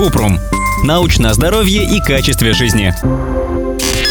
Купрум. Научное здоровье и качестве жизни.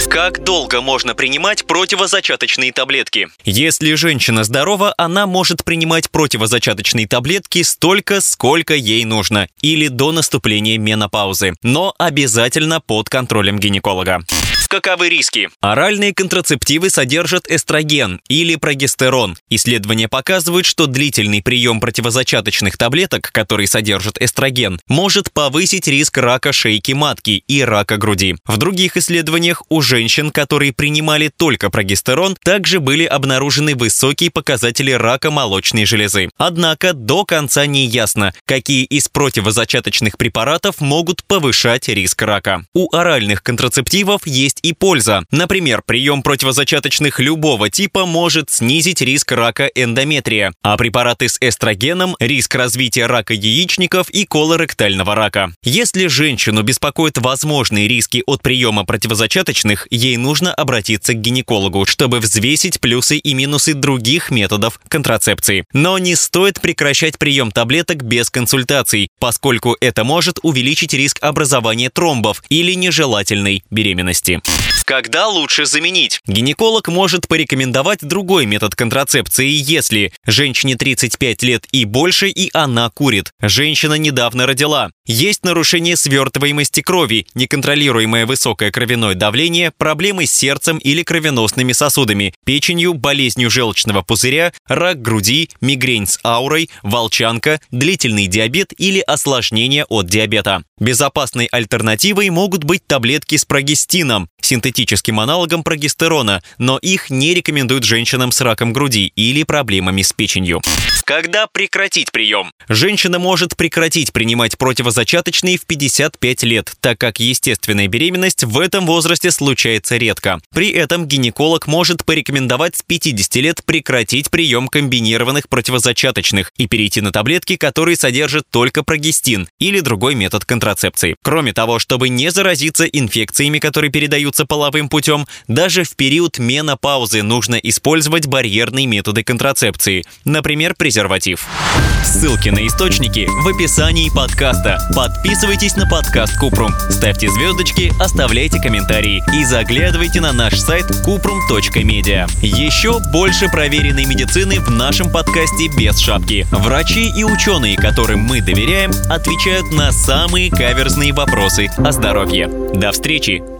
Как долго можно принимать противозачаточные таблетки? Если женщина здорова, она может принимать противозачаточные таблетки столько, сколько ей нужно, или до наступления менопаузы, но обязательно под контролем гинеколога. Каковы риски? Оральные контрацептивы содержат эстроген или прогестерон. Исследования показывают, что длительный прием противозачаточных таблеток, которые содержат эстроген, может повысить риск рака шейки матки и рака груди. В других исследованиях у женщин, которые принимали только прогестерон, также были обнаружены высокие показатели рака молочной железы. Однако до конца не ясно, какие из противозачаточных препаратов могут повышать риск рака. У оральных контрацептивов есть есть и польза. Например, прием противозачаточных любого типа может снизить риск рака эндометрия, а препараты с эстрогеном – риск развития рака яичников и колоректального рака. Если женщину беспокоят возможные риски от приема противозачаточных, ей нужно обратиться к гинекологу, чтобы взвесить плюсы и минусы других методов контрацепции. Но не стоит прекращать прием таблеток без консультаций, поскольку это может увеличить риск образования тромбов или нежелательной беременности. Когда лучше заменить? Гинеколог может порекомендовать другой метод контрацепции, если женщине 35 лет и больше, и она курит. Женщина недавно родила. Есть нарушение свертываемости крови, неконтролируемое высокое кровяное давление, проблемы с сердцем или кровеносными сосудами, печенью, болезнью желчного пузыря, рак груди, мигрень с аурой, волчанка, длительный диабет или осложнения от диабета. Безопасной альтернативой могут быть таблетки с прогестином, синтетическим аналогом прогестерона, но их не рекомендуют женщинам с раком груди или проблемами с печенью. Когда прекратить прием? Женщина может прекратить принимать противозачаточные в 55 лет, так как естественная беременность в этом возрасте случается редко. При этом гинеколог может порекомендовать с 50 лет прекратить прием комбинированных противозачаточных и перейти на таблетки, которые содержат только прогестин или другой метод контрацепции. Кроме того, чтобы не заразиться инфекциями, которые передаются половым путем, даже в период менопаузы нужно использовать барьерные методы контрацепции, например, презерватив. Ссылки на источники в описании подкаста. Подписывайтесь на подкаст Купрум, ставьте звездочки, оставляйте комментарии и заглядывайте на наш сайт kuprum.media. Еще больше проверенной медицины в нашем подкасте без шапки. Врачи и ученые, которым мы доверяем, отвечают на самые каверзные вопросы о здоровье. До встречи!